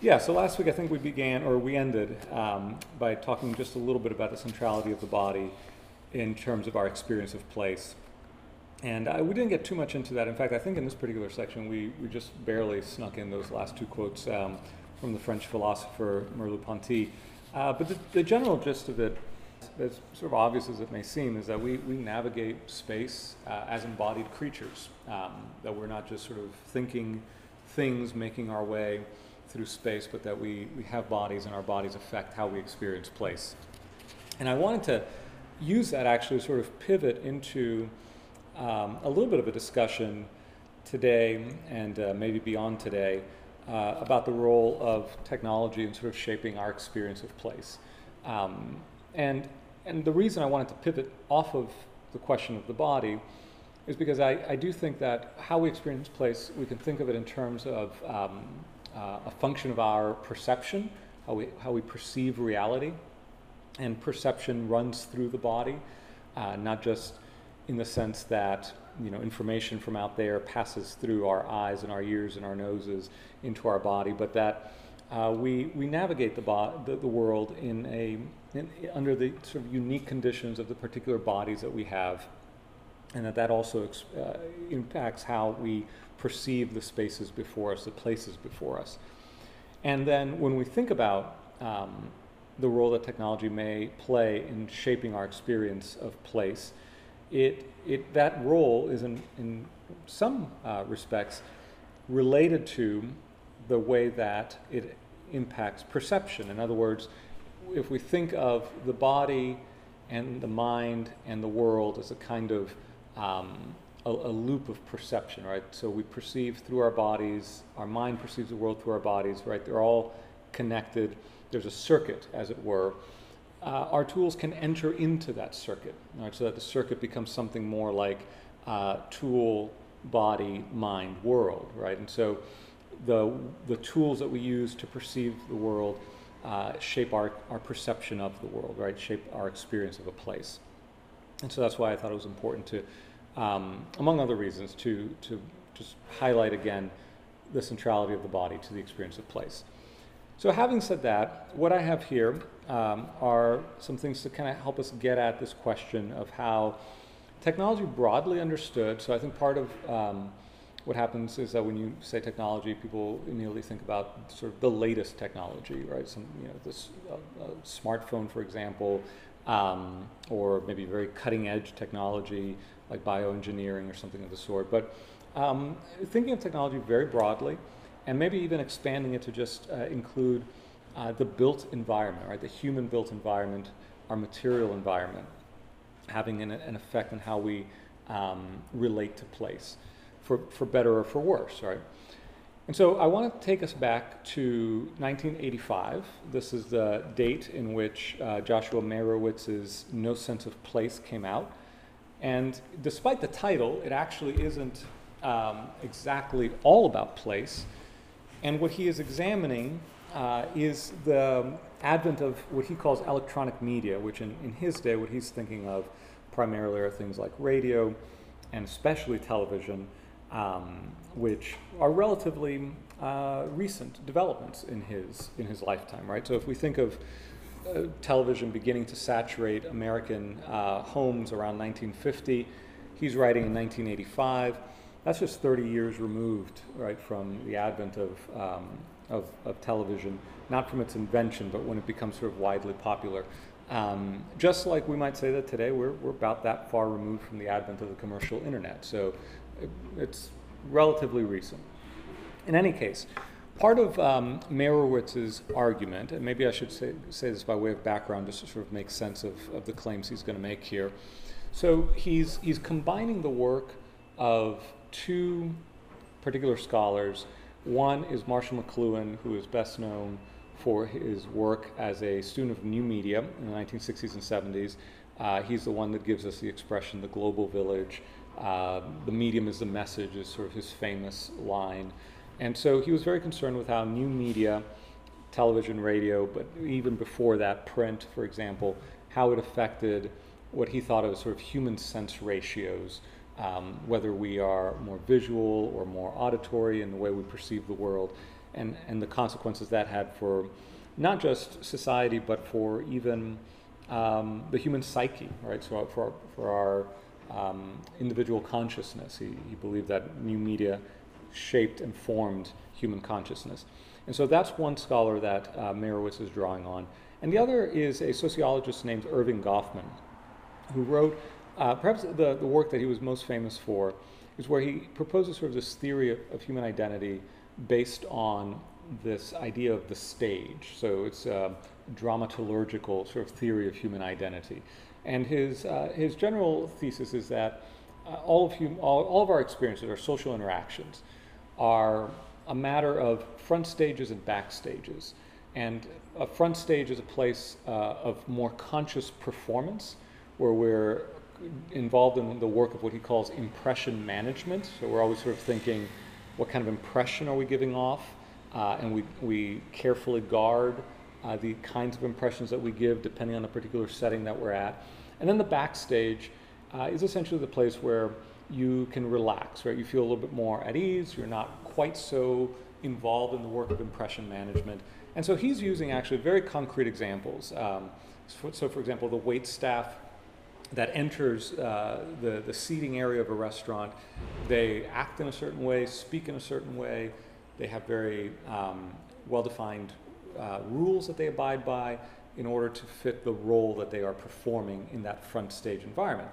Yeah, so last week I think we began, or we ended, um, by talking just a little bit about the centrality of the body in terms of our experience of place. And uh, we didn't get too much into that. In fact, I think in this particular section we, we just barely snuck in those last two quotes um, from the French philosopher Merleau-Ponty. Uh, but the, the, general gist of it, as sort of obvious as it may seem, is that we, we navigate space uh, as embodied creatures, um, that we're not just sort of thinking things making our way through space, but that we, we have bodies and our bodies affect how we experience place. And I wanted to use that actually to sort of pivot into um, a little bit of a discussion today and uh, maybe beyond today uh, about the role of technology in sort of shaping our experience of place. Um, and, and the reason I wanted to pivot off of the question of the body is because I, I do think that how we experience place, we can think of it in terms of um, uh, a function of our perception, how we, how we perceive reality. And perception runs through the body, uh, not just in the sense that you know information from out there passes through our eyes and our ears and our noses into our body, but that uh, we, we navigate the, bo- the, the world in a, in, under the sort of unique conditions of the particular bodies that we have, and that that also ex- uh, impacts how we perceive the spaces before us, the places before us. And then when we think about um, the role that technology may play in shaping our experience of place, it, it, that role is in, in some uh, respects related to the way that it impacts perception. In other words, if we think of the body and the mind and the world as a kind of um, a, a, loop of perception, right? So we perceive through our bodies, our mind perceives the world through our bodies, right? They're all connected. There's a circuit, as it were. Uh, our tools can enter into that circuit, right? So that the circuit becomes something more like uh, tool, body, mind, world, right? And so the, the tools that we use to perceive the world uh, shape our, our perception of the world, right? Shape our experience of a place. And so that's why I thought it was important to um, among other reasons, to, to just highlight again the centrality of the body to the experience of place. So, having said that, what I have here um, are some things to kind of help us get at this question of how technology broadly understood. So, I think part of um, what happens is that when you say technology, people immediately think about sort of the latest technology, right? Some, you know, this uh, uh, smartphone, for example, um, or maybe very cutting edge technology like bioengineering or something of the sort. But um, thinking of technology very broadly, and maybe even expanding it to just uh, include uh, the built environment, right? The human built environment, our material environment, having an, an effect on how we um, relate to place, for, for better or for worse, right? And so I want to take us back to 1985. This is the date in which uh, Joshua Meyrowitz's No Sense of Place came out. And despite the title, it actually isn't um, exactly all about place. And what he is examining uh, is the advent of what he calls electronic media, which in, in his day, what he's thinking of primarily are things like radio and especially television, um, which are relatively uh, recent developments in his, in his lifetime, right? So if we think of television beginning to saturate American uh, homes around 1950. He's writing in 1985. That's just 30 years removed, right, from the advent of, um, of, of, television, not from its invention, but when it becomes sort of widely popular. Um, just like we might say that today, we're, we're about that far removed from the advent of the commercial internet. So it, it's relatively recent. In any case, Part of um, Meyrowitz's argument, and maybe I should say, say this by way of background just to sort of make sense of, of the claims he's going to make here. So he's, he's combining the work of two particular scholars. One is Marshall McLuhan, who is best known for his work as a student of new media in the 1960s and 70s. Uh, he's the one that gives us the expression, the global village. Uh, the medium is the message, is sort of his famous line. And so he was very concerned with how new media, television, radio, but even before that, print, for example, how it affected what he thought of as sort of human sense ratios, um, whether we are more visual or more auditory in the way we perceive the world. and, and the consequences that had for not just society, but for even um, the human psyche, right? So for, for our um, individual consciousness, he, he believed that new media shaped and formed human consciousness. And so that's one scholar that uh, Meyrowitz is drawing on. And the other is a sociologist named Erving Goffman, who wrote uh, perhaps the, the work that he was most famous for is where he proposes sort of this theory of, of human identity based on this idea of the stage. So it's a dramaturgical sort of theory of human identity. And his, uh, his general thesis is that uh, all, of hum- all, all of our experiences, our social interactions, are a matter of front stages and back stages. And a front stage is a place uh, of more conscious performance where we're involved in the work of what he calls impression management. So we're always sort of thinking, what kind of impression are we giving off? Uh, and we, we carefully guard uh, the kinds of impressions that we give depending on the particular setting that we're at. And then the backstage uh, is essentially the place where you can relax, right? You feel a little bit more at ease, you're not quite so involved in the work of impression management. And so he's using actually very concrete examples. Um, so, so, for example, the wait staff that enters uh, the, the seating area of a restaurant, they act in a certain way, speak in a certain way, they have very um, well defined uh, rules that they abide by in order to fit the role that they are performing in that front stage environment.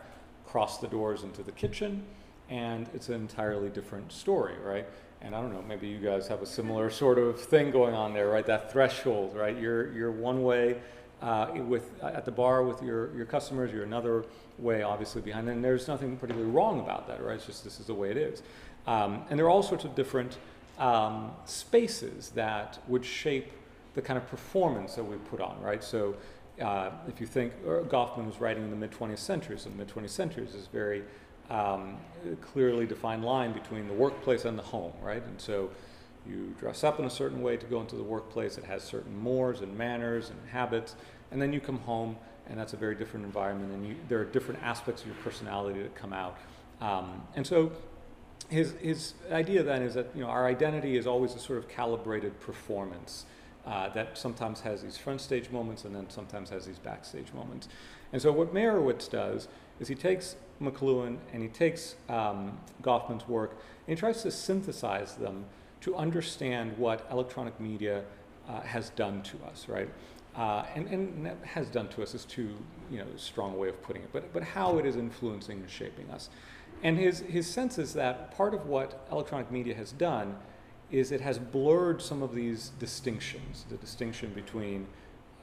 Cross the doors into the kitchen, and it's an entirely different story, right? And I don't know, maybe you guys have a similar sort of thing going on there, right? That threshold, right? You're, you're one way uh, with, at the bar with your, your customers, you're another way, obviously, behind. And there's nothing particularly wrong about that, right? It's just this is the way it is. Um, and there are all sorts of different um, spaces that would shape the kind of performance that we put on, right? So uh, if you think Goffman was writing in the mid 20th century, so the mid 20th century is very um, clearly defined line between the workplace and the home, right? And so you dress up in a certain way to go into the workplace. It has certain mores and manners and habits, and then you come home, and that's a very different environment. And you, there are different aspects of your personality that come out. Um, and so, his his idea then is that you know our identity is always a sort of calibrated performance. Uh, that sometimes has these front stage moments and then sometimes has these backstage moments. And so, what Meyrowitz does is he takes McLuhan and he takes um, Goffman's work and he tries to synthesize them to understand what electronic media uh, has done to us, right? Uh, and, and has done to us is too you know strong way of putting it, but, but how it is influencing and shaping us. And his, his sense is that part of what electronic media has done is it has blurred some of these distinctions, the distinction between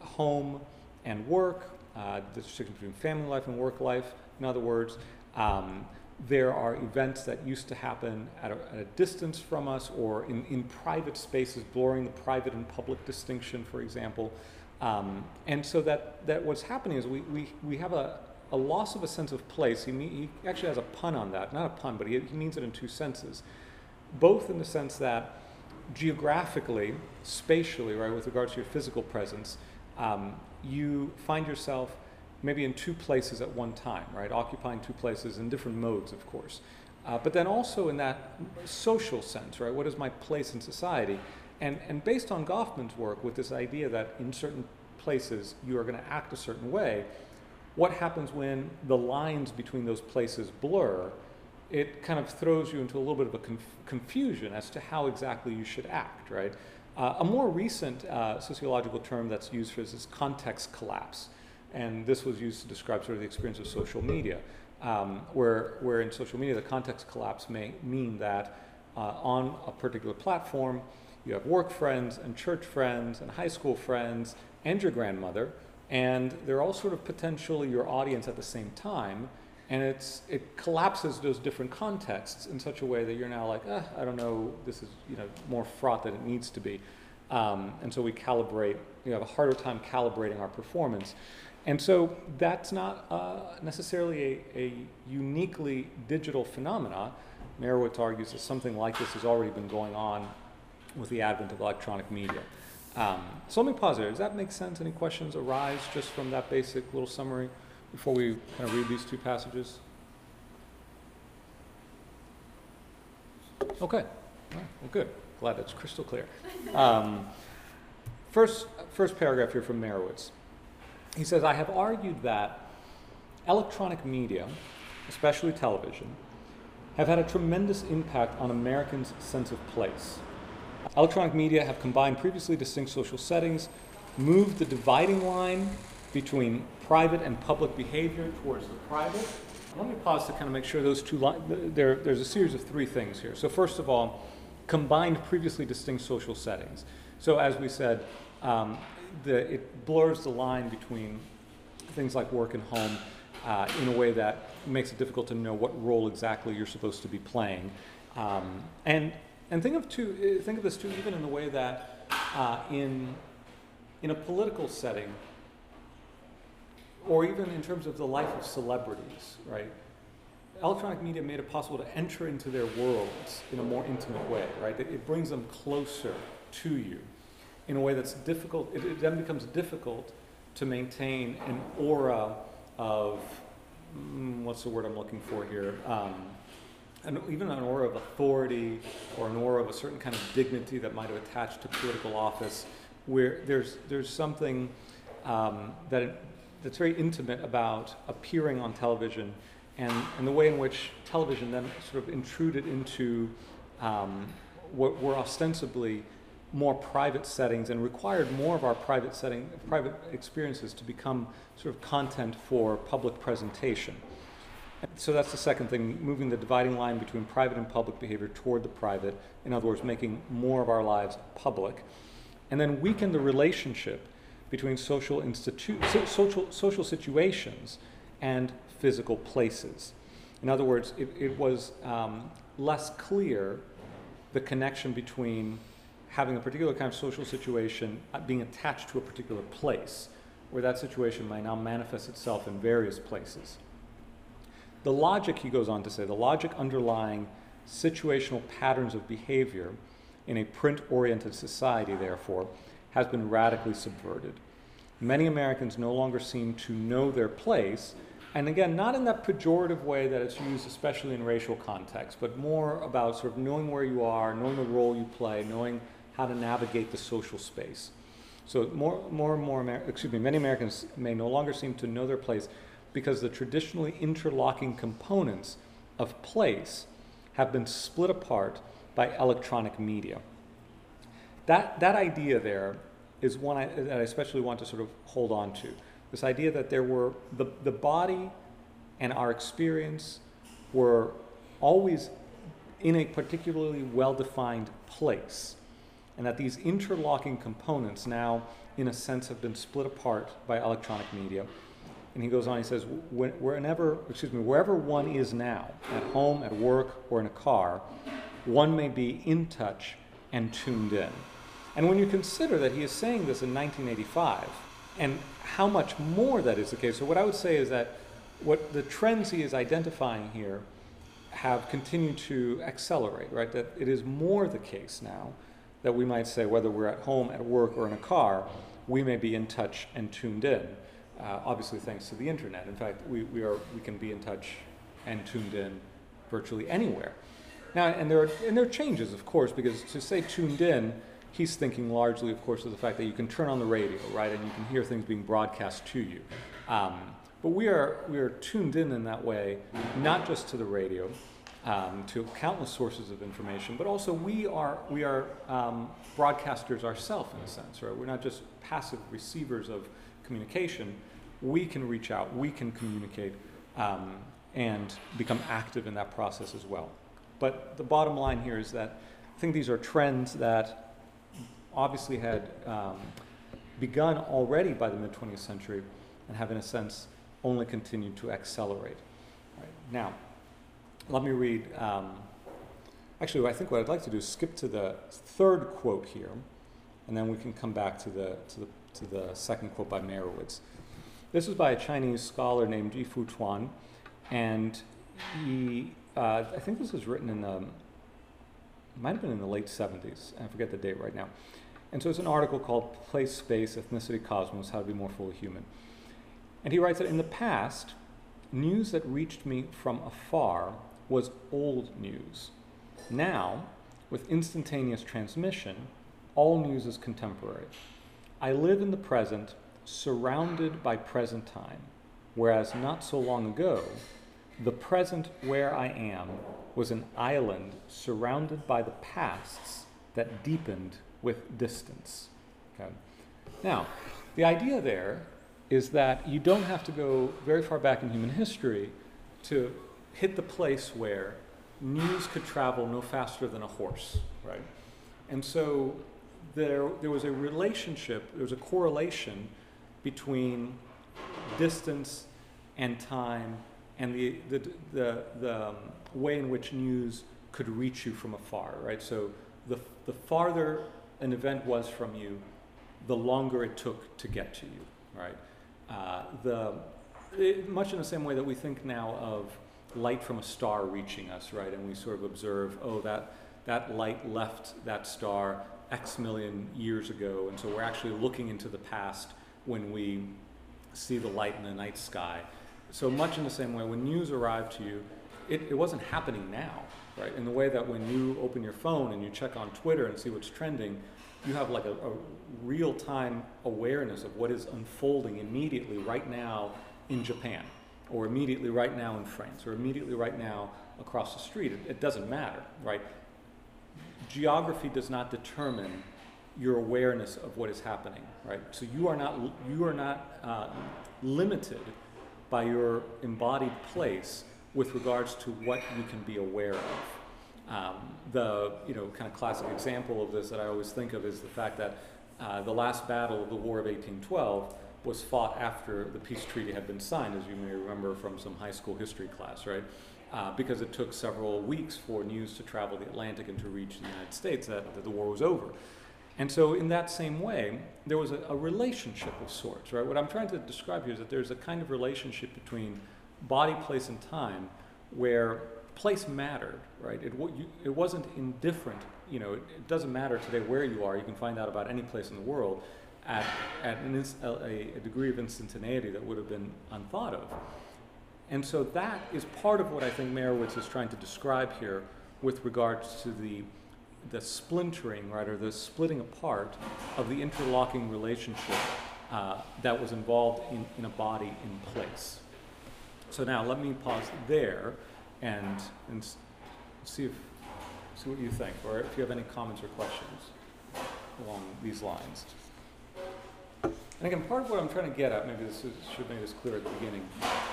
home and work, uh, the distinction between family life and work life, in other words. Um, there are events that used to happen at a, at a distance from us or in, in, private spaces, blurring the private and public distinction, for example. Um, and so that, that what's happening is we, we, we have a, a loss of a sense of place. He, he actually has a pun on that. Not a pun, but he, he means it in two senses. Both in the sense that geographically, spatially, right, with regards to your physical presence, um, you find yourself maybe in two places at one time, right? Occupying two places in different modes, of course. Uh, but then also in that social sense, right? What is my place in society? And, and based on Goffman's work with this idea that in certain places you are going to act a certain way, what happens when the lines between those places blur? It kind of throws you into a little bit of a conf- confusion as to how exactly you should act, right? Uh, a more recent uh, sociological term that's used for this is context collapse and this was used to describe sort of the experience of social media, um, where, where in social media the context collapse may mean that uh, on a particular platform you have work friends and church friends and high school friends and your grandmother, and they're all sort of potentially your audience at the same time, and it's it collapses those different contexts in such a way that you're now like, ah, I don't know, this is you know more fraught than it needs to be, um, and so we calibrate. You have a harder time calibrating our performance. And so that's not uh, necessarily a, a, uniquely digital phenomena. Meyrowitz argues that something like this has already been going on with the advent of electronic media. Um, so let me pause there. Does that make sense? Any questions arise just from that basic little summary before we kind of read these two passages? Okay. Well, good. glad it's crystal clear. Um, first, first paragraph here from Meyrowitz. He says, I have argued that electronic media, especially television, have had a tremendous impact on Americans' sense of place. Electronic media have combined previously distinct social settings, moved the dividing line between private and public behavior towards the private. Let me pause to kind of make sure those two lines, there, there's a series of three things here. So, first of all, combined previously distinct social settings. So, as we said, um, the, it blurs the line between things like work and home uh, in a way that makes it difficult to know what role exactly you're supposed to be playing. Um, and and think of two, think of this too, even in the way that uh, in in a political setting, or even in terms of the life of celebrities, right? Electronic media made it possible to enter into their worlds in a more intimate way, right? It, brings them closer to you in a way that's difficult. It, it then becomes difficult to maintain an aura of mm, what's the word I'm looking for here? Um, an, even an aura of authority or an aura of a certain kind of dignity that might have attached to political office, where there's there's something um, that that's very intimate about appearing on television, and and the way in which television then sort of intruded into um, what were ostensibly more private settings and required more of our private setting, private experiences to become sort of content for public presentation. So that's the second thing, moving the dividing line between private and public behavior toward the private. In other words, making more of our lives public. And then weaken the relationship between social, institu- social, social situations and physical places. In other words, it, it was um, less clear the connection between having a particular kind of social situation uh, being attached to a particular place, where that situation may now manifest itself in various places. The logic, he goes on to say, the logic underlying situational patterns of behavior in a print oriented society, therefore, has been radically subverted. Many Americans no longer seem to know their place, and again, not in that pejorative way that it's used, especially in racial context, but more about sort of knowing where you are, knowing the role you play, knowing how to navigate the social space. So more, more and more, Amer- excuse me, many Americans may no longer seem to know their place because the traditionally interlocking components of place have been split apart by electronic media. That, that idea there is one I, that I especially want to sort of hold on to. This idea that there were the, the body and our experience were always in a particularly well defined place and that these interlocking components now, in a sense, have been split apart by electronic media. And he goes on, he says, whenever, excuse me, wherever one is now, at home, at work, or in a car, one may be in touch and tuned in. And when you consider that he is saying this in 1985, and how much more that is the case, so what I would say is that what the trends he is identifying here have continued to accelerate, right? That it is more the case now that we might say, whether we're at home, at work, or in a car, we may be in touch and tuned in. Uh, obviously, thanks to the internet. In fact, we, we, are, we can be in touch and tuned in virtually anywhere. Now, and there, are, and there are changes, of course, because to say tuned in, he's thinking largely, of course, of the fact that you can turn on the radio, right, and you can hear things being broadcast to you. Um, but we are, we are tuned in in that way, not just to the radio, um, to countless sources of information, but also we are, we are um, broadcasters ourselves in a sense, right? We're not just passive receivers of communication. We can reach out, we can communicate, um, and become active in that process as well. But the bottom line here is that I think these are trends that obviously had um, begun already by the mid 20th century and have, in a sense, only continued to accelerate. Right. Now, let me read. Um, actually, I think what I'd like to do is skip to the third quote here, and then we can come back to the, to the, to the second quote by Meyrowitz. This was by a Chinese scholar named Yi-Fu Tuan, and he, uh, I think this was written in the, might have been in the late 70s, I forget the date right now. And so it's an article called Place, Space, Ethnicity, Cosmos How to Be More Fully Human. And he writes that in the past, news that reached me from afar was old news. Now, with instantaneous transmission, all news is contemporary. I live in the present, surrounded by present time, whereas not so long ago, the present where I am was an island surrounded by the pasts that deepened with distance. Okay? Now, the idea there is that you don't have to go very far back in human history to hit the place where news could travel no faster than a horse, right? And so there, there was a relationship, there was a correlation between distance and time and the, the, the, the um, way in which news could reach you from afar, right? So the, the farther an event was from you, the longer it took to get to you, right? Uh, the, it, much in the same way that we think now of light from a star reaching us, right? And we sort of observe, oh, that, that light left that star X million years ago. And so we're actually looking into the past when we see the light in the night sky. So much in the same way, when news arrived to you, it, it wasn't happening now, right? In the way that when you open your phone and you check on Twitter and see what's trending, you have like a, a real time awareness of what is unfolding immediately right now in Japan, or immediately right now in France, or immediately right now across the street. It, it doesn't matter, right? Geography does not determine your awareness of what is happening, right? So you are not you are not uh, limited by your embodied place with regards to what you can be aware of. Um, the you know kind of classic example of this that I always think of is the fact that uh, the last battle of the War of 1812 was fought after the peace treaty had been signed, as you may remember from some high school history class, right? Uh, because it took several weeks for news to travel the Atlantic and to reach the United States that, that the war was over. And so, in that same way, there was a, a, relationship of sorts, right? What I'm trying to describe here is that there's a kind of relationship between body, place, and time where place mattered, right? It, you, it wasn't indifferent. You know, it, it, doesn't matter today where you are. You can find out about any place in the world at, at an, a, a degree of instantaneity that would have been unthought of. And so that is part of what I think Meyrowitz is trying to describe here with regards to the, the splintering, right, or the splitting apart of the interlocking relationship uh, that was involved in, in a body in place. So now let me pause there and, and see, if, see what you think, or if you have any comments or questions along these lines. And again, part of what I'm trying to get at, maybe this is, should make this clear at the beginning,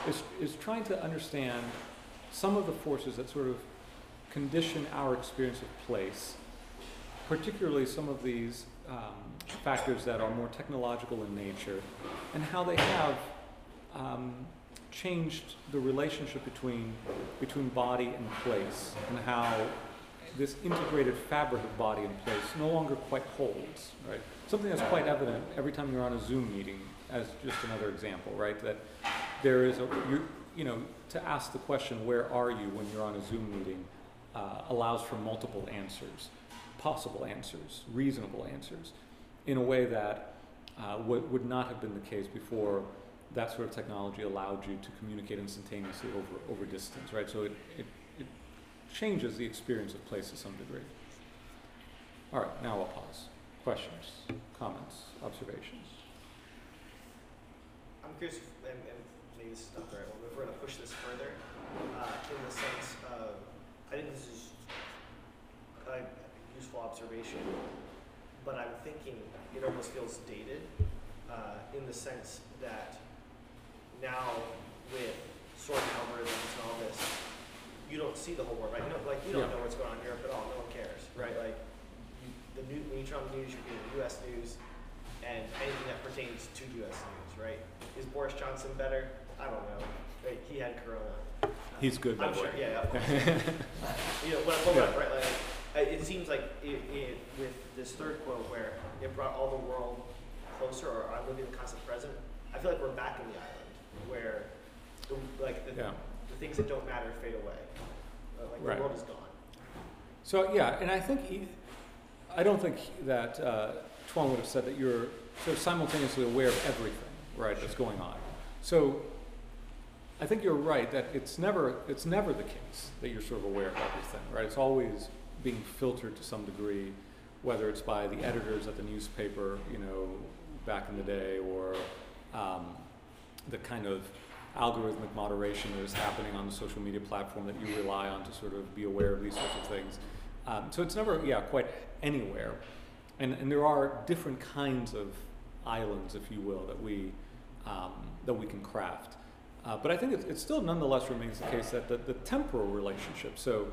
is, is trying to understand some of the forces that sort of condition our experience of place, particularly some of these um, factors that are more technological in nature, and how they have um, changed the relationship between, between body and place, and how this integrated fabric of body and place no longer quite holds, right? Something that's quite evident every time you're on a Zoom meeting, as just another example, right? That there is a, you, you know, to ask the question, where are you when you're on a Zoom meeting, uh, allows for multiple answers, possible answers, reasonable answers, in a way that uh, would not have been the case before that sort of technology allowed you to communicate instantaneously over, over distance, right? So it, it, it changes the experience of place to some degree. All right, now I'll pause. Questions, comments, observations? I'm curious, if, and, and maybe this is not the right one, but if we're going to push this further, uh, in the sense of, I think this is a useful observation, but I'm thinking it almost feels dated uh, in the sense that now with sorting algorithms and all this, you don't see the whole world, right? You know, like you don't Yeah. know what's going on in Europe at all. No one cares, right? Like you, the new, when you turn on the news, you're getting U.S. news and anything that pertains to U.S. news, right? Is Boris Johnson better? I don't know. Right? He had corona. Um, He's good, by I'm the sure. way. Yeah, yeah. Of course. you know, but, but Yeah. right, like uh, it seems like it, it, with this third quote where it brought all the world closer, or I'm living in the constant present. I feel like we're back in the island where, the, like the, Yeah. the things that don't matter fade away. Uh, like Right. the world is gone. So yeah, and I think he, I don't think that uh, Tuan would have said that you're sort of simultaneously aware of everything, right, that's going on. So I think you're right that it's never it's never the case that you're sort of aware of everything, right? It's always being filtered to some degree, whether it's by the editors at the newspaper, you know, back in the day, or um, the kind of algorithmic moderation that is happening on the social media platform that you rely on to sort of be aware of these sorts of things. Um, so it's never, yeah, quite anywhere. And, and there are different kinds of islands, if you will, that we, um, that we can craft. Uh, but I think it, it still nonetheless remains the case that the, the temporal relationship, so,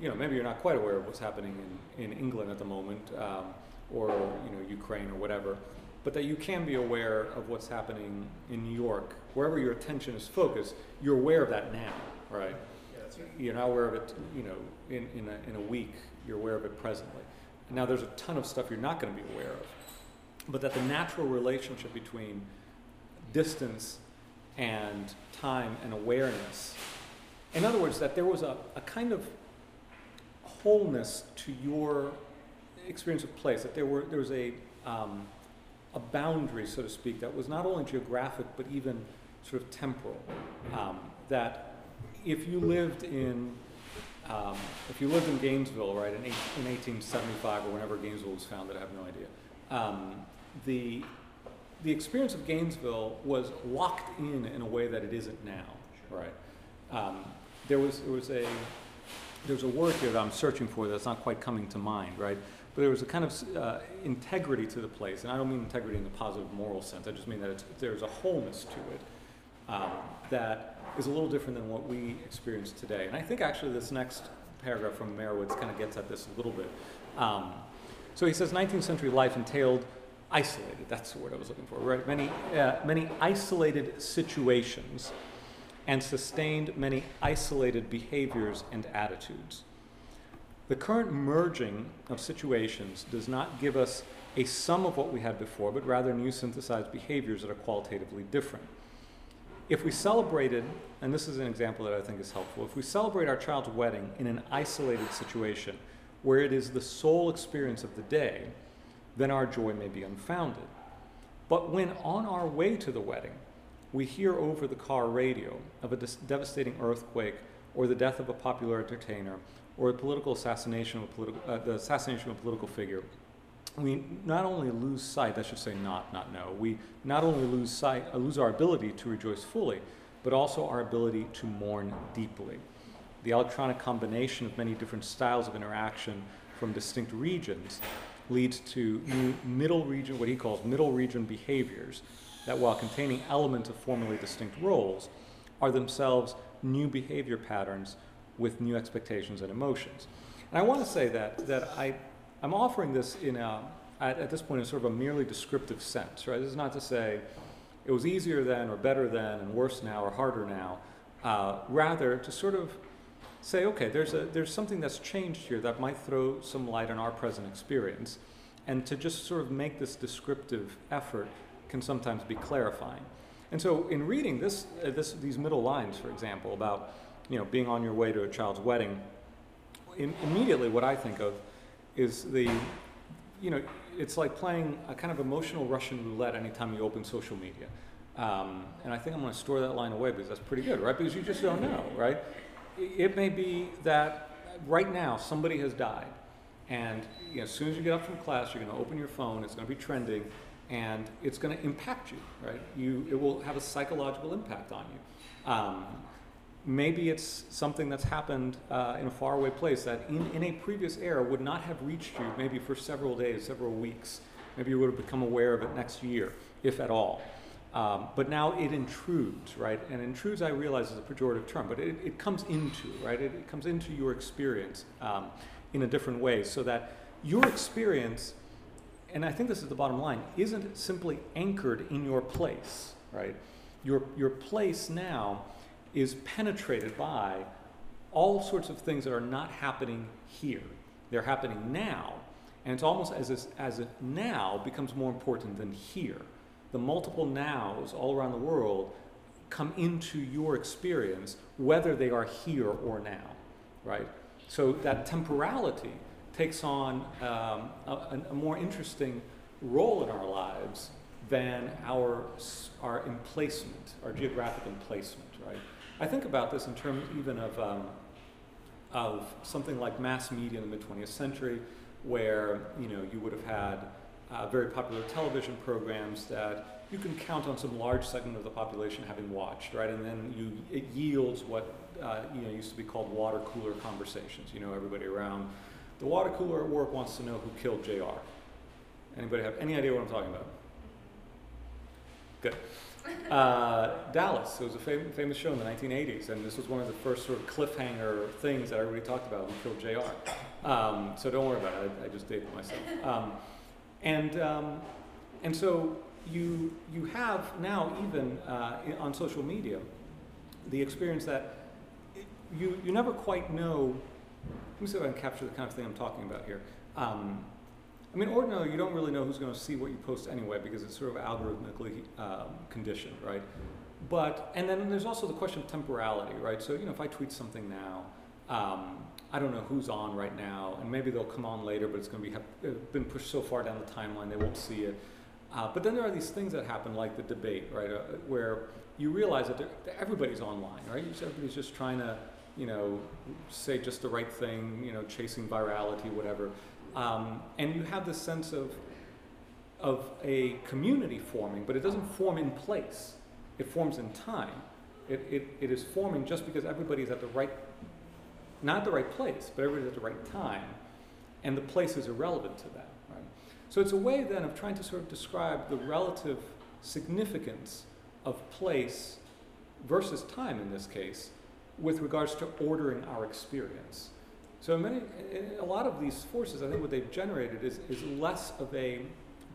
you know, maybe you're not quite aware of what's happening in, in England at the moment, um, or, you know, Ukraine or whatever, but that you can be aware of what's happening in New York. Wherever your attention is focused, you're aware of that now, right? Yeah, right. You're not aware of it, you know, in, in, a, in a week, you're aware of it presently. Now, there's a ton of stuff you're not going to be aware of, but that the natural relationship between distance and time and awareness, in other words, that there was a, a kind of wholeness to your experience of place, that there, were, there was a, um, a boundary, so to speak, that was not only geographic but even sort of temporal. Um, that if you lived in um, if you lived in Gainesville, right, in, in 1875 or whenever Gainesville was founded, I have no idea. Um, the the experience of Gainesville was locked in in a way that it isn't now, right? Um, there was there was a there's a word here that I'm searching for that's not quite coming to mind, right? But there was a kind of uh, integrity to the place, and I don't mean integrity in the positive moral sense. I just mean that there's a wholeness to it um, that is a little different than what we experience today. And I think actually this next paragraph from Meyrowitz kind of gets at this a little bit. Um, so he says 19th century life entailed isolated, that's the word I was looking for, right? Many, uh, many isolated situations and sustained many isolated behaviors and attitudes. The current merging of situations does not give us a sum of what we had before, but rather new synthesized behaviors that are qualitatively different. If we celebrated, and this is an example that I think is helpful, if we celebrate our child's wedding in an isolated situation where it is the sole experience of the day, then our joy may be unfounded. But when on our way to the wedding, we hear over the car radio of a devastating earthquake or the death of a popular entertainer or the political assassination of a political, uh, the assassination of a political figure, we not only lose sight, I should say not, not know, we not only lose sight, uh, lose our ability to rejoice fully, but also our ability to mourn deeply. The electronic combination of many different styles of interaction from distinct regions leads to new middle region, what he calls middle region behaviors, that while containing elements of formerly distinct roles, are themselves new behavior patterns with new expectations and emotions. And I want to say that, that I, I'm offering this in a, at, at this point in sort of a merely descriptive sense, right? This is not to say it was easier then or better then and worse now or harder now. Uh, rather, to sort of say, okay, there's, a, there's something that's changed here that might throw some light on our present experience. And to just sort of make this descriptive effort can sometimes be clarifying. And so, in reading this, uh, this, these middle lines, for example, about you know, being on your way to a child's wedding, in, immediately what I think of is the, you know, it's like playing a kind of emotional Russian roulette anytime you open social media. Um, and I think I'm going to store that line away because that's pretty good, right? Because you just don't know, right? It may be that right now somebody has died, and you know, as soon as you get up from class, you're going to open your phone. It's going to be trending, and it's going to impact you, right? You, it will have a psychological impact on you. Um, maybe it's something that's happened uh, in a faraway place that in, in a previous era would not have reached you maybe for several days, several weeks. Maybe you would have become aware of it next year, if at all. Um, but now it intrudes, right? And intrudes, I realize, is a pejorative term, but it, it comes into, right? It, it, comes into your experience um, in a different way so that your experience, and I think this is the bottom line, isn't simply anchored in your place, right? Your, your place now is penetrated by all sorts of things that are not happening here. They're happening now, and it's almost as if, as if now becomes more important than here. The multiple nows all around the world come into your experience, whether they are here or now, right? So that temporality takes on um, a, a more interesting role in our lives than our, our emplacement, our geographic emplacement, right? I think about this in terms even of, um, of something like mass media in the mid 20th century, where you know you would have had uh, very popular television programs that you can count on some large segment of the population having watched, right? And then you it yields what uh, you know used to be called water cooler conversations. You know, everybody around the water cooler at work wants to know who killed J.R. Anybody have any idea what I'm talking about? Good. Uh, Dallas. It was a fam- famous show in the 1980s, and this was one of the first sort of cliffhanger things that everybody talked about. Who killed J.R. Um, so don't worry about it. I, I just dated myself. Um, and um, and so you you have now even uh, on social media the experience that you you never quite know. Let me see if I can capture the kind of thing I'm talking about here. I mean, ordinarily, you don't really know who's going to see what you post anyway because it's sort of algorithmically um, conditioned, right? But, and then there's also the question of temporality, right? So, you know, if I tweet something now, um, I don't know who's on right now, and maybe they'll come on later, but it's going to be have, uh, been pushed so far down the timeline they won't see it. Uh, but then there are these things that happen, like the debate, right, uh, where you realize that everybody's online, right? Everybody's just trying to, you know, say just the right thing, you know, chasing virality, whatever. Um, and you have this sense of, of a community forming, but it doesn't form in place. It forms in time. It, it, it is forming just because everybody's at the right, not the right place, but everybody's at the right time. And the place is irrelevant to that. Right? So it's a way then of trying to sort of describe the relative significance of place versus time in this case with regards to ordering our experience. So many, a lot of these forces, I think what they've generated is, is less of a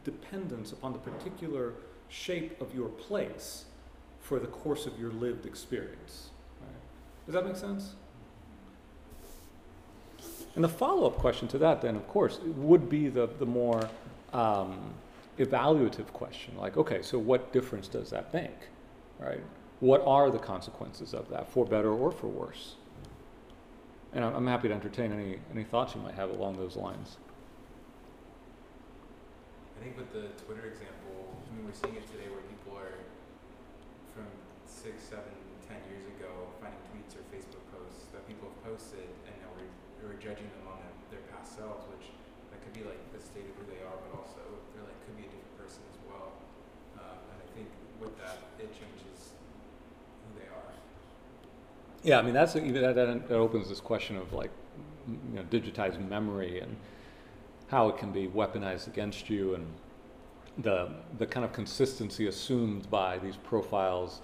dependence upon the particular shape of your place for the course of your lived experience. Right? Does that make sense? And the follow-up question to that, then, of course, would be the, the more um, evaluative question, like, okay, so what difference does that make, right? What are the consequences of that, for better or for worse? And I'm happy to entertain any, any thoughts you might have along those lines. I think with the Twitter example, I mean, we're seeing it today where people are from six, seven, ten years ago finding tweets or Facebook posts that people have posted, and now we're, we're judging them on their, their past selves, which that could be like the state of who they are, but also they're like could be a different person as well. Um, and I think with that, it changes yeah, I mean that's that, that, that opens this question of like you know digitized memory and how it can be weaponized against you and the the kind of consistency assumed by these profiles.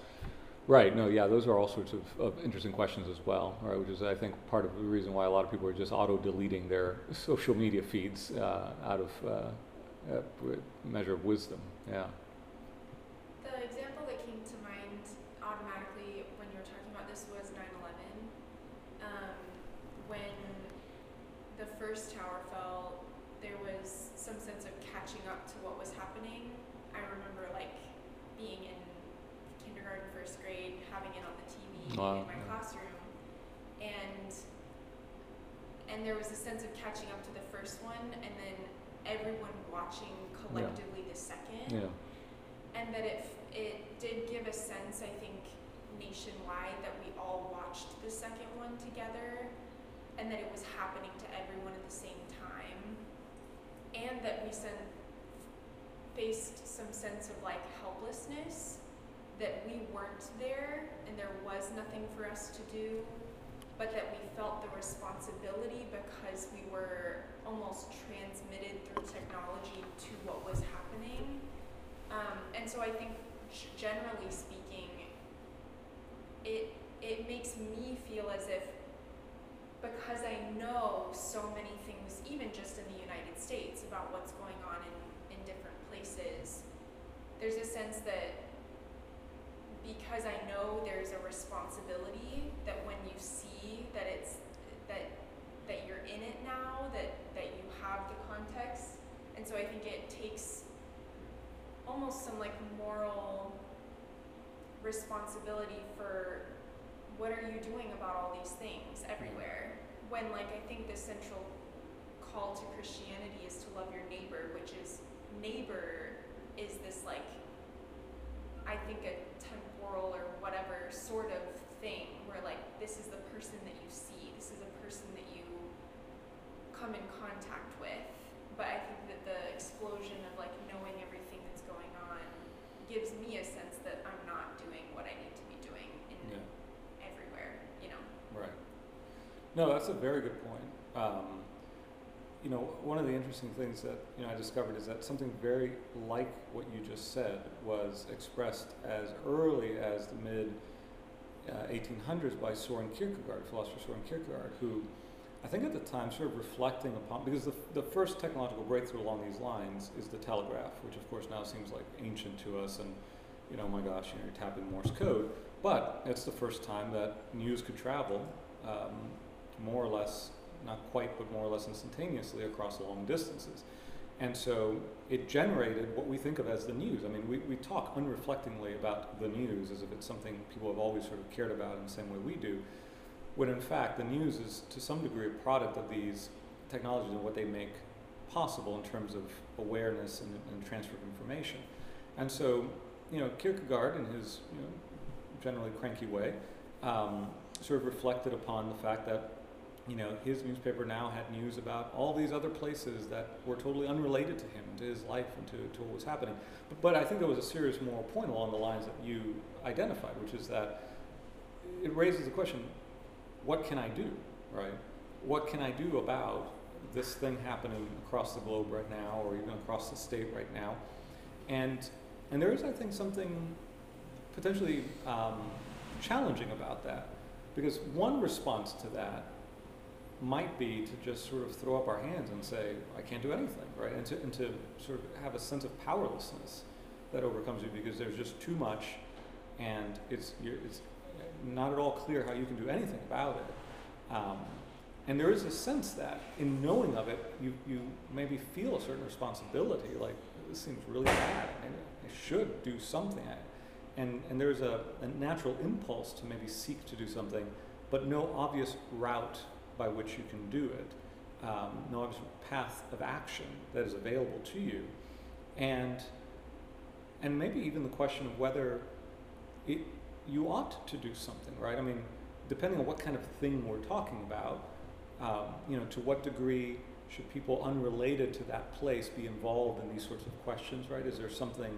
Right. No. Yeah. Those are all sorts of, of interesting questions as well. Right. Which is, I think, part of the reason why a lot of people are just auto deleting their social media feeds uh, out of uh, a measure of wisdom. Yeah. first tower fell, there was some sense of catching up to what was happening. I remember like being in kindergarten, first grade, having it on the TV wow. in my classroom, and and there was a sense of catching up to the first one, and then everyone watching collectively yeah. the second, yeah. and that it it did give a sense, I think, nationwide that we all watched the second one together and that it was happening to everyone at the same time, and that we faced some sense of like helplessness, that we weren't there and there was nothing for us to do, but that we felt the responsibility because we were almost transmitted through technology to what was happening. Um, and so I think, generally speaking, it it makes me feel as if because I know so many things, even just in the United States, about what's going on in, in different places, there's a sense that because I know there's a responsibility that when you see that it's that that you're in it now, that that you have the context, and so I think it takes almost some like moral responsibility for what are you doing about all these things everywhere? When like I think the central call to Christianity is to love your neighbor, which is neighbor is this like I think a temporal or whatever sort of thing where like this is the person that you see, this is a person that you come in contact with. But I think that the explosion of like knowing everything that's going on gives me a sense that I'm not doing what I need to be doing in Yeah. everywhere, you know. Right. No, that's a very good point. Um, you know, one of the interesting things that you know I discovered is that something very like what you just said was expressed as early as the mid uh, 1800s by Soren Kierkegaard, philosopher Soren Kierkegaard, who I think at the time sort of reflecting upon because the, the first technological breakthrough along these lines is the telegraph, which of course now seems like ancient to us and you know, oh my gosh, you know, you're tapping Morse code. But it's the first time that news could travel um, more or less, not quite, but more or less instantaneously across long distances. And so it generated what we think of as the news. I mean, we, we talk unreflectingly about the news as if it's something people have always sort of cared about in the same way we do, when in fact the news is to some degree a product of these technologies and what they make possible in terms of awareness and, and transfer of information. And so, you know, Kierkegaard, in his you know, generally cranky way, um, sort of reflected upon the fact that you know his newspaper now had news about all these other places that were totally unrelated to him, to his life, and to, to what was happening. But, but I think there was a serious moral point along the lines that you identified, which is that it raises the question: What can I do, right? What can I do about this thing happening across the globe right now, or even across the state right now? And and there is, I think, something potentially um, challenging about that. Because one response to that might be to just sort of throw up our hands and say, I can't do anything, right? And to, and to sort of have a sense of powerlessness that overcomes you because there's just too much and it's, it's not at all clear how you can do anything about it. Um, and there is a sense that in knowing of it, you, you maybe feel a certain responsibility, like this seems really bad. I, I should do something. I, and, and there's a, a natural impulse to maybe seek to do something, but no obvious route by which you can do it, um, no obvious path of action that is available to you. And, and maybe even the question of whether it, you ought to do something, right? I mean, depending on what kind of thing we're talking about, um, you know, to what degree should people unrelated to that place be involved in these sorts of questions, right? Is there something,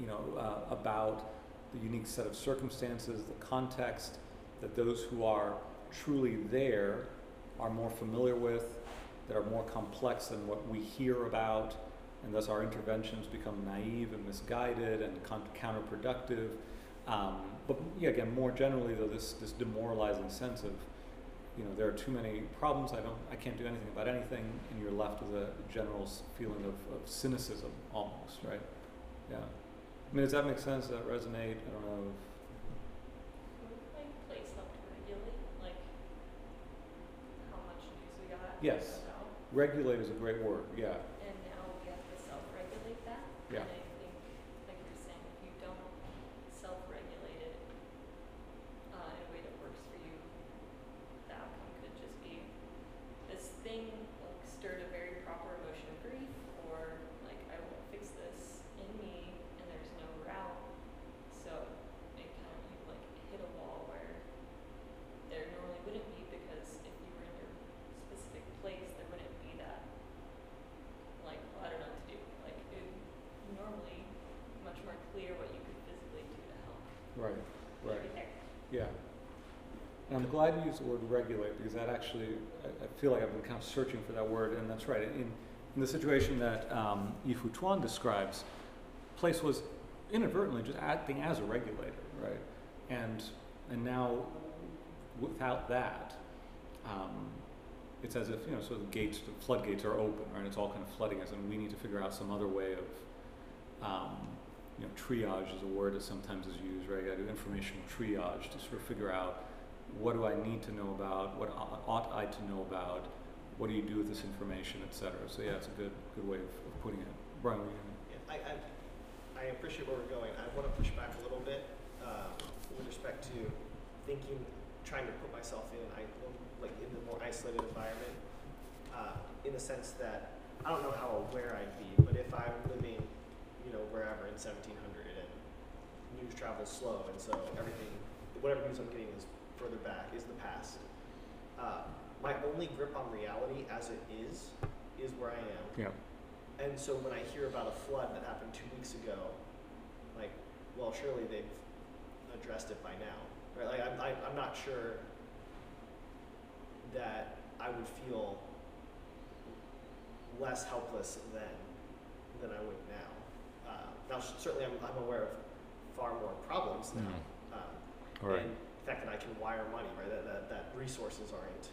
you know, uh, about the unique set of circumstances, the context that those who are truly there are more familiar with, that are more complex than what we hear about, and thus our interventions become naive and misguided and counterproductive. Um, but yeah, again, more generally though, this this demoralizing sense of, you know, there are too many problems. I don't, I can't do anything about anything, and you're left with a general feeling of, of cynicism almost, right? Yeah. I mean, does that make sense? Does that resonate? I don't know. Like place help to regulate, like how much news we got? Yes. Regulate is a great word. Yeah. and now we have to self-regulate that. Yeah. And I think, like you're saying, if you don't self-regulate it, uh, in a way that works for you, the outcome could just be this thing like stirred a very proper emotion of grief, or like I won't fix this in me, and there's no route. So it kind of you like hit a wall where there normally wouldn't be because if you were in your specific place, there wouldn't be that like well, I don't know what to do. Like it would normally much more clear what you could physically do to help. Right. Right. Maybe there. Yeah. And I'm glad you used the word regulate because that actually, I, I feel like I've been kind of searching for that word, and that's right. In, in the situation that um, Yi-Fu Tuan describes, place was inadvertently just acting as a regulator, right? And and now, without that, um, it's as if you know, so the gates, the floodgates are open, right? It's all kind of flooding us, and we need to figure out some other way of um, you know, triage is a word that sometimes is used, right? You got to do informational triage to sort of figure out what do I need to know about, what ought I to know about, what do you do with this information, et cetera. So yeah, it's a good good way of, of putting it. Brian, Yeah, I, I, I appreciate where we're going. I want to push back a little bit um, with respect to thinking, trying to put myself in, like in the more isolated environment, uh, in the sense that I don't know how aware I'd be, but if I'm living, you know, wherever in 1700 and news travels slow, and so everything, whatever news I'm getting is further back is the past. Uh, my only grip on reality as it is is where I am. Yeah. And so when I hear about a flood that happened two weeks ago, like, well, surely they've addressed it by now, right? Like, I'm, I, I'm not sure that I would feel less helpless then than I would now. Uh, now, certainly, I'm, I'm aware of far more problems now. Um, All right. and the fact that I can wire money, right? That, that, that resources aren't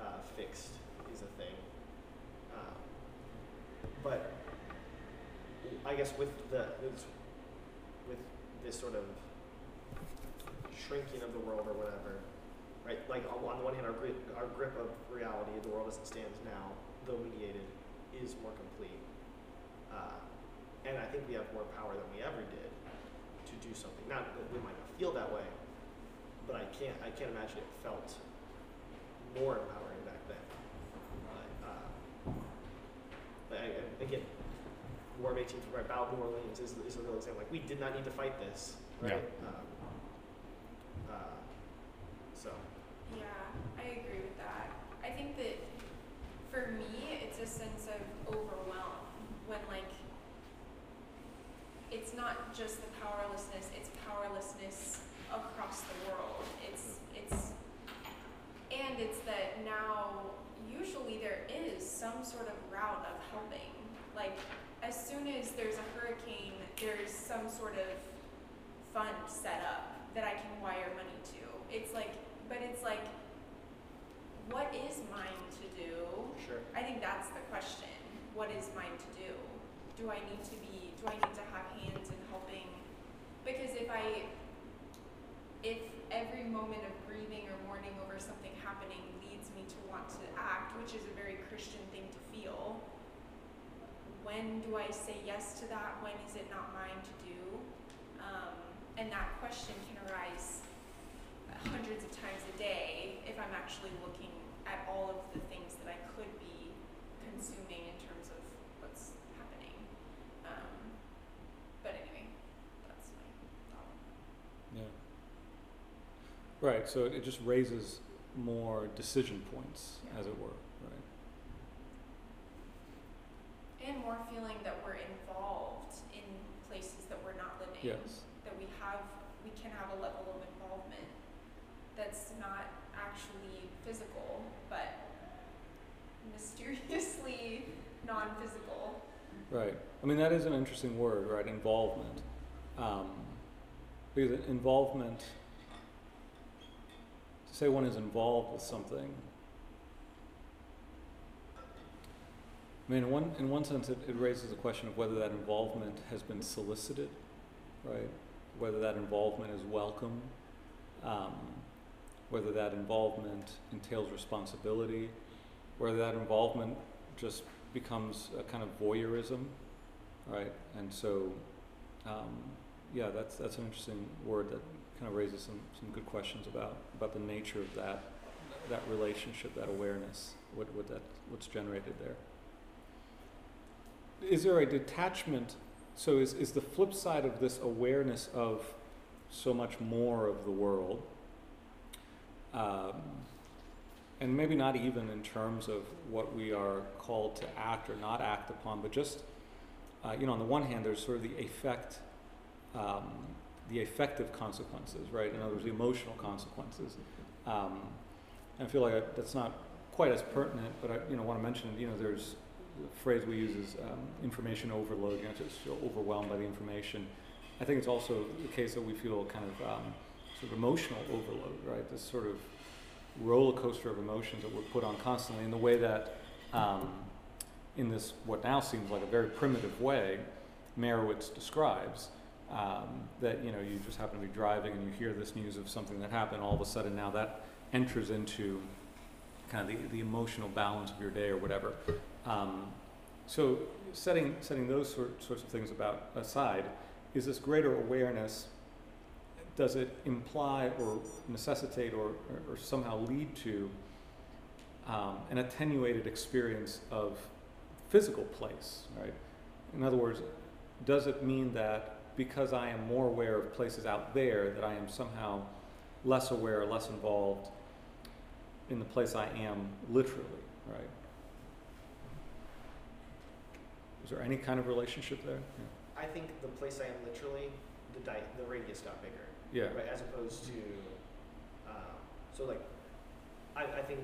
uh, fixed is a thing. Um, but I guess with the with, with this sort of shrinking of the world or whatever, right? Like on, the one hand, our grip, our grip of reality, the world as it stands now, though mediated, is more complete. Uh, and I think we have more power than we ever did to do something. Not that we might not feel that way, but I can't I can't imagine it felt more empowering back then. But, uh, but I, I- again, War of 18 right, Battle of New Orleans is, is a real example. Like we did not need to fight this, right? Um, uh, so Yeah, I agree with that. I think that for me, it's a sense of overwhelm when like it's not just the powerlessness; it's powerlessness across the world. It's that now usually there is some sort of route of helping. Like as soon as there's a hurricane, there's some sort of fund set up that I can wire money to. It's like, but it's like, what is mine to do? sure. I think that's the question. What is mine to do? Do I need to be, do I need to have hands in helping? Because if I, if every moment of grieving or mourning over something happening leads me to want to act, which is a very Christian thing to feel, when do I say yes to that? When is it not mine to do? Um, and that question can arise hundreds of times a day if I'm actually looking at all of the things that I could be consuming in terms of what's happening. Um, but anyway, that's my thought. Yeah. Right. So it just raises more decision points, Yeah. as it were. Right. And more feeling that we're involved in places that we're not living. Yes. That we have, we can have a level of involvement that's not actually physical, but mysteriously non-physical. Right. I mean, that is an interesting word, right? Involvement. Um, because involvement, say one is involved with something, I mean, in one, in one sense, it, it raises the question of whether that involvement has been solicited, right? Whether that involvement is welcome, um, whether that involvement entails responsibility, whether that involvement just becomes a kind of voyeurism, right? And so, um, yeah, that's that's an interesting word that kind of raises some, some good questions about about the nature of that that relationship, that awareness, what what that what's generated there. Is there a detachment? So is is the flip side of this awareness of so much more of the world? Um, and maybe not even in terms of what we are called to act or not act upon, but just, uh, you know, on the one hand, there's sort of the effect, um, the effective consequences, right? In other words, the emotional consequences. Um, and I feel like I, that's not quite as pertinent, but I, you know, want to mention, you know, there's the phrase we use is um, information overload, you know, just overwhelmed by the information. I think it's also the case that we feel kind of um, sort of emotional overload, right? This sort of roller coaster of emotions that we're put on constantly in the way that um, in this what now seems like a very primitive way Meyrowitz describes um, that you know you just happen to be driving and you hear this news of something that happened all of a sudden now that enters into kind of the, the emotional balance of your day or whatever um, so setting setting those sort, sorts of things about aside is this greater awareness does it imply or necessitate or, or, or somehow lead to um, an attenuated experience of physical place, right? In other words, does it mean that because I am more aware of places out there that I am somehow less aware, less involved in the place I am literally, right? Is there any kind of relationship there? I think the place I am literally, the di- the radius got bigger, Yeah. right? As opposed to, um, so like, I, I think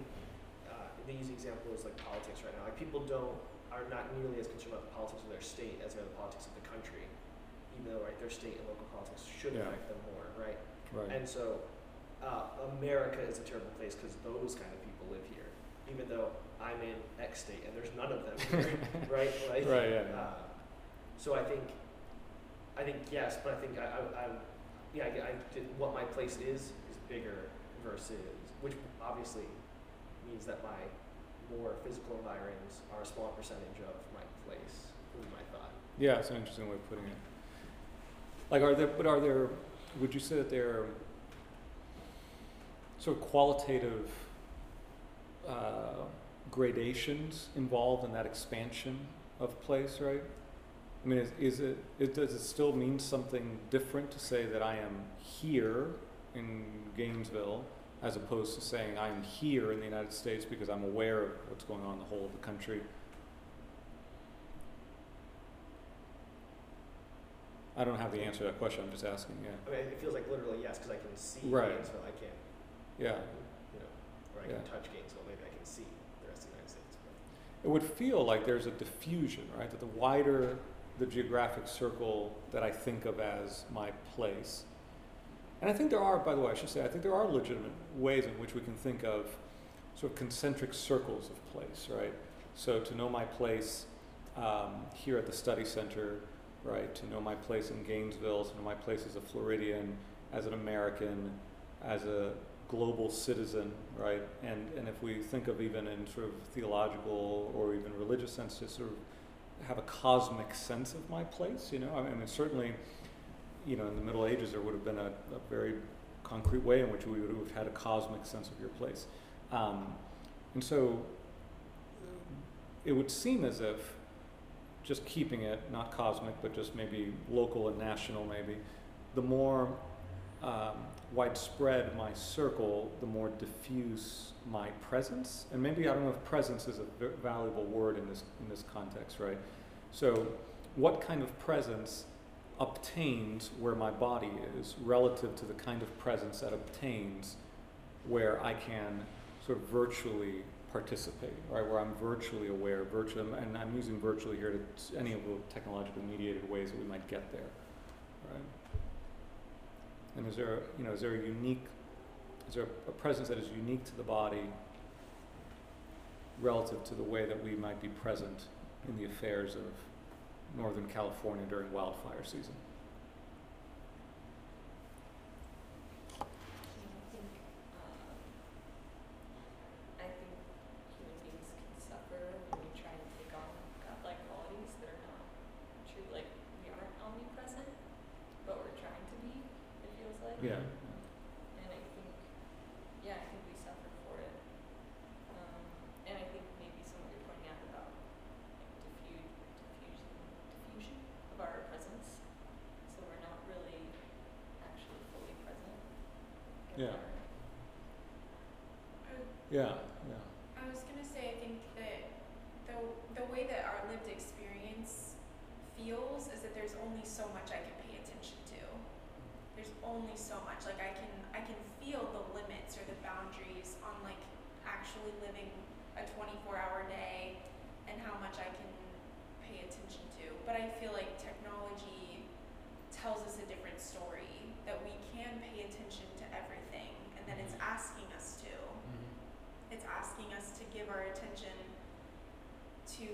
uh, the easy example is like politics right now. Like people don't are not nearly as concerned about the politics of their state as they are the politics of the country, even though right their state and local politics should Yeah. affect them more, right? Right. And so, uh, America is a terrible place because those kind of people live here, even though I'm in X state and there's none of them here, right? Like, Right, yeah, yeah. Uh, so I think, I think yes, but I think I, I, I yeah, I, I did, what my place is is bigger versus, which obviously means that my more physical environs are a small percentage of my place. Would be my thought. Yeah, it's an interesting way of putting it. Like, are there, but are there, would you say that there are sort of qualitative uh, gradations involved in that expansion of place, right? I mean, is, is it, it, does it still mean something different to say that I am here in Gainesville as opposed to saying I'm here in the United States because I'm aware of what's going on in the whole of the country? I don't have the answer to that question. I'm just asking. Yeah. I mean, it feels like literally yes, because I can see Right. Gainesville. I can't, Yeah. you know, or I Yeah. can touch Gainesville. Maybe I can see the rest of the United States. But. It would feel like there's a diffusion, right? That the wider the geographic circle that I think of as my place, and I think there are, by the way, I should say, I think there are legitimate ways in which we can think of sort of concentric circles of place, right? So to know my place um, here at the study center, right? To know my place in Gainesville, to know my place as a Floridian, as an American, as a global citizen, right? And and if we think of even in sort of theological or even religious sense, to sort of have a cosmic sense of my place, you know. I mean, certainly, you know, in the Middle Ages there would have been a, a very concrete way in which we would have had a cosmic sense of your place, um, and so it would seem as if just keeping it not cosmic but just maybe local and national maybe the more um, widespread my circle, the more diffuse my presence. And maybe I don't know if presence is a valuable word in this in this context, right? So, what kind of presence obtains where my body is relative to the kind of presence that obtains where I can sort of virtually participate, right? Where I'm virtually aware, virtually, and I'm using virtually here to any of the technologically mediated ways that we might get there, right? And is there, you know, is there a unique, is there a presence that is unique to the body relative to the way that we might be present in the affairs of Northern California during wildfire season? I think, um, I think human beings can suffer when we try to take on godlike qualities that are not true. Like we aren't omnipresent, but we're trying to be. It feels like. Yeah. And I think, yeah, I think we suffer for it. Um, and I think maybe some of you're pointing out about like diffuse, diffusion, diffusion of our presence. So we're not really actually fully present. in Yeah. our- I, Yeah, yeah. I was gonna say, I think that the the way that our lived experience feels is that there's only so much I can pay attention to. There's only so much. Like I can I can feel the limits or the boundaries on like actually living a 24 hour day and how much I can pay attention to. But I feel like technology tells us a different story that we can pay attention to everything and that it's mm-hmm. asking us to. Mm-hmm. It's asking us to give our attention to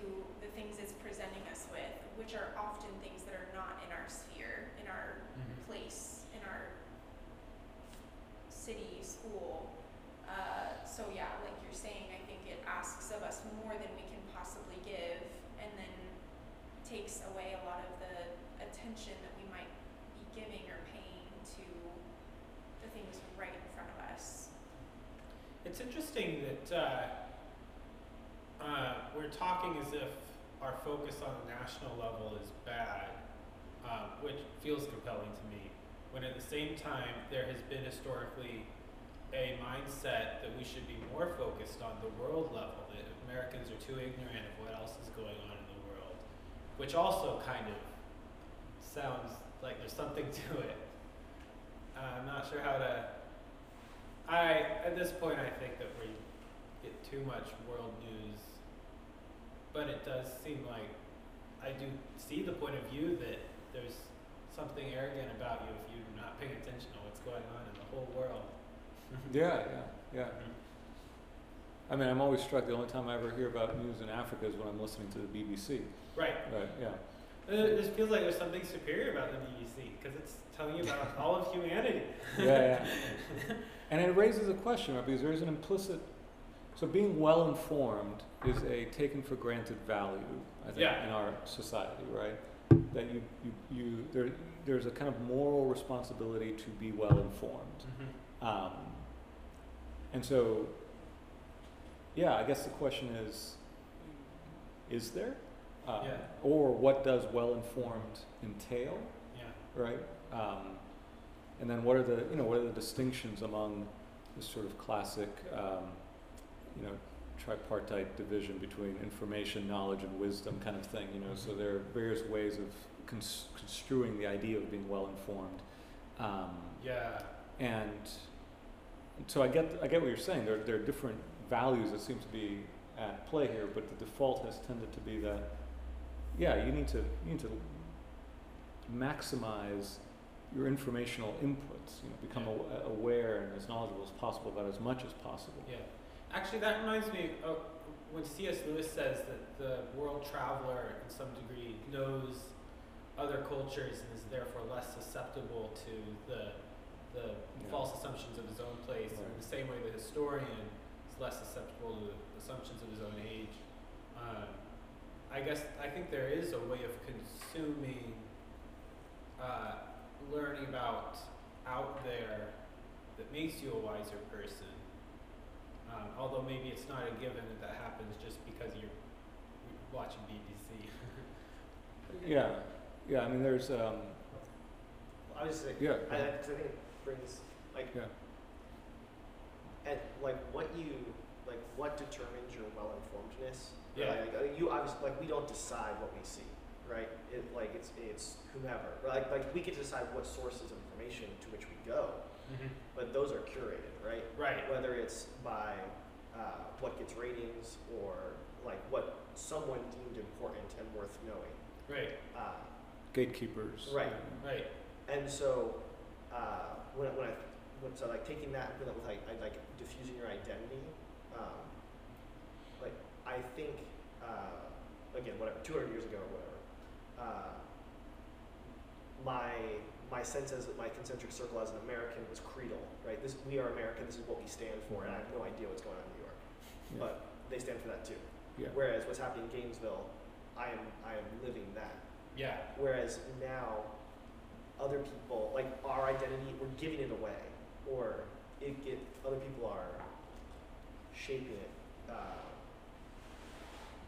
the things it's presenting us with, which are often things that are not in our sphere, in our mm-hmm. place, in our city, school. Uh, so yeah, like you're saying, I think it asks of us more than we can possibly give, and then takes away a lot of the attention that we might be giving or paying to the things right in front of us. It's interesting that uh, uh, we're talking as if our focus on the national level is bad, um, which feels compelling to me. When at the same time, there has been historically a mindset that we should be more focused on the world level, that Americans are too ignorant of what else is going on in the world, which also kind of sounds like there's something to it. Uh, I'm not sure how to. I at this point I think that we get too much world news, but it does seem like I do see the point of view that there's something arrogant about you if you're not paying attention to what's going on in the whole world. Yeah, yeah, yeah. I mean, I'm always struck. The only time I ever hear about news in Africa is when I'm listening to the BBC. Right. Right. Yeah. Uh, It just feels like there's something superior about the BBC because it's telling you about all of humanity. Yeah, yeah. and it raises a question, right? Because there is an implicit. So being well informed is a taken for granted value, I think, Yeah. in our society, right? That you, you, you there, there's a kind of moral responsibility to be well informed. Um, and so, yeah, I guess the question is, is there? Uh, Yeah. Or what does well informed entail, Yeah. right? Um, and then what are the, you know, what are the distinctions among this sort of classic, um, you know, tripartite division between information, knowledge, and wisdom kind of thing, you know? So there are various ways of cons- construing the idea of being well informed. Um, Yeah. and so I get I get what you're saying. There there are different values that seem to be at play here, but the default has tended to be that yeah, you need to you need to maximize your informational inputs. You know, become Yeah. aw- uh, aware and as knowledgeable as possible about as much as possible. Yeah. Actually, that reminds me of when C.S. Lewis says that the world traveler, in some degree, knows other cultures and is therefore less susceptible to the the Yeah. false assumptions of his own place. In the same way, the historian is less susceptible to the assumptions of his own age. Um, I guess I think there is a way of consuming, uh, learning about out there that makes you a wiser person. Um, although maybe it's not a given that that happens just because you're watching BBC. Yeah, yeah. I mean, there's um, I was just saying, yeah, I, I, 'cause I think it brings like yeah, at like what you like what determines your well informedness. Yeah. Like, uh, you obviously like we don't decide what we see, right? It like it's it's whomever. Like like we get to decide what sources of information to which we go, but those are curated, right? Right. Whether it's by uh, what gets ratings or like what someone deemed important and worth knowing. Right. Uh, gatekeepers. Right. Right. and so uh, when, when I when, so like taking that with with like, I- like diffusing your identity, um, like I think uh, again whatever 200 years ago or whatever, uh, my my sense as my concentric circle as an American was creedal, right? This we are American. This is what we stand for, and I have no idea what's going on in New York, Yeah. but they stand for that too. yeah. Whereas what's happening in Gainesville, I am I am living that. Yeah. Whereas now, other people like our identity, we're giving it away, or it get other people are shaping it. Uh,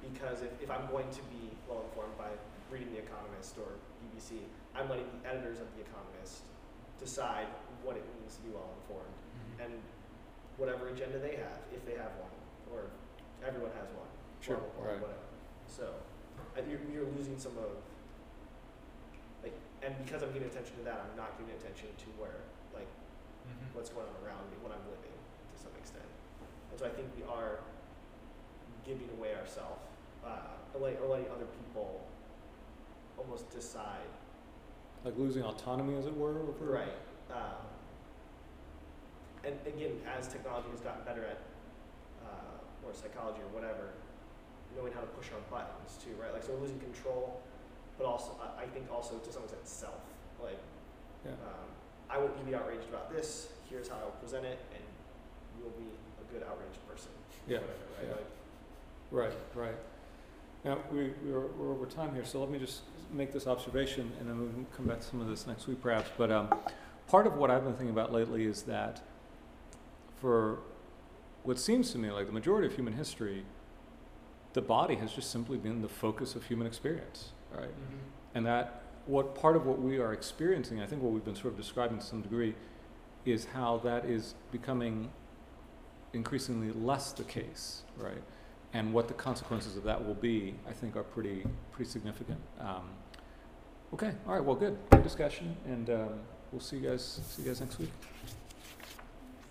because if, if I'm going to be well informed by reading The Economist or BBC, I'm letting the editors of The Economist decide what it means to be well informed and whatever agenda they have, if they have one, or everyone has one, Sure, right. whatever. So, I, you're, you're losing some of, and because I'm giving attention to that, I'm not giving attention to where, like, what's going on around me, what I'm living, to some extent. And so I think we are giving away ourselves, uh, or letting, or letting other people almost decide Like losing autonomy, as it were. Over, Right. Um, and again, as technology has gotten better at, uh, or psychology or whatever, knowing how to push our buttons too, right? Like, so we're losing control, but also, I, I think also to some extent self. Like, Yeah. um, I you be outraged about this, here's how I'll present it, and you'll be a good outraged person. Yeah, Whatever, right? yeah. Like, Right, right. Now, we, we're, we're over time here, so let me just make this observation, and then we can come back to some of this next week perhaps. But um, part of what I've been thinking about lately is that for what seems to me like the majority of human history, the body has just simply been the focus of human experience, right? And that what part of what we are experiencing, I think what we've been sort of describing to some degree, is how that is becoming increasingly less the case, right? And what the consequences of that will be, I think, are pretty pretty significant. Um, okay, all right, well, good, good discussion, and um, we'll see you guys see you guys next week.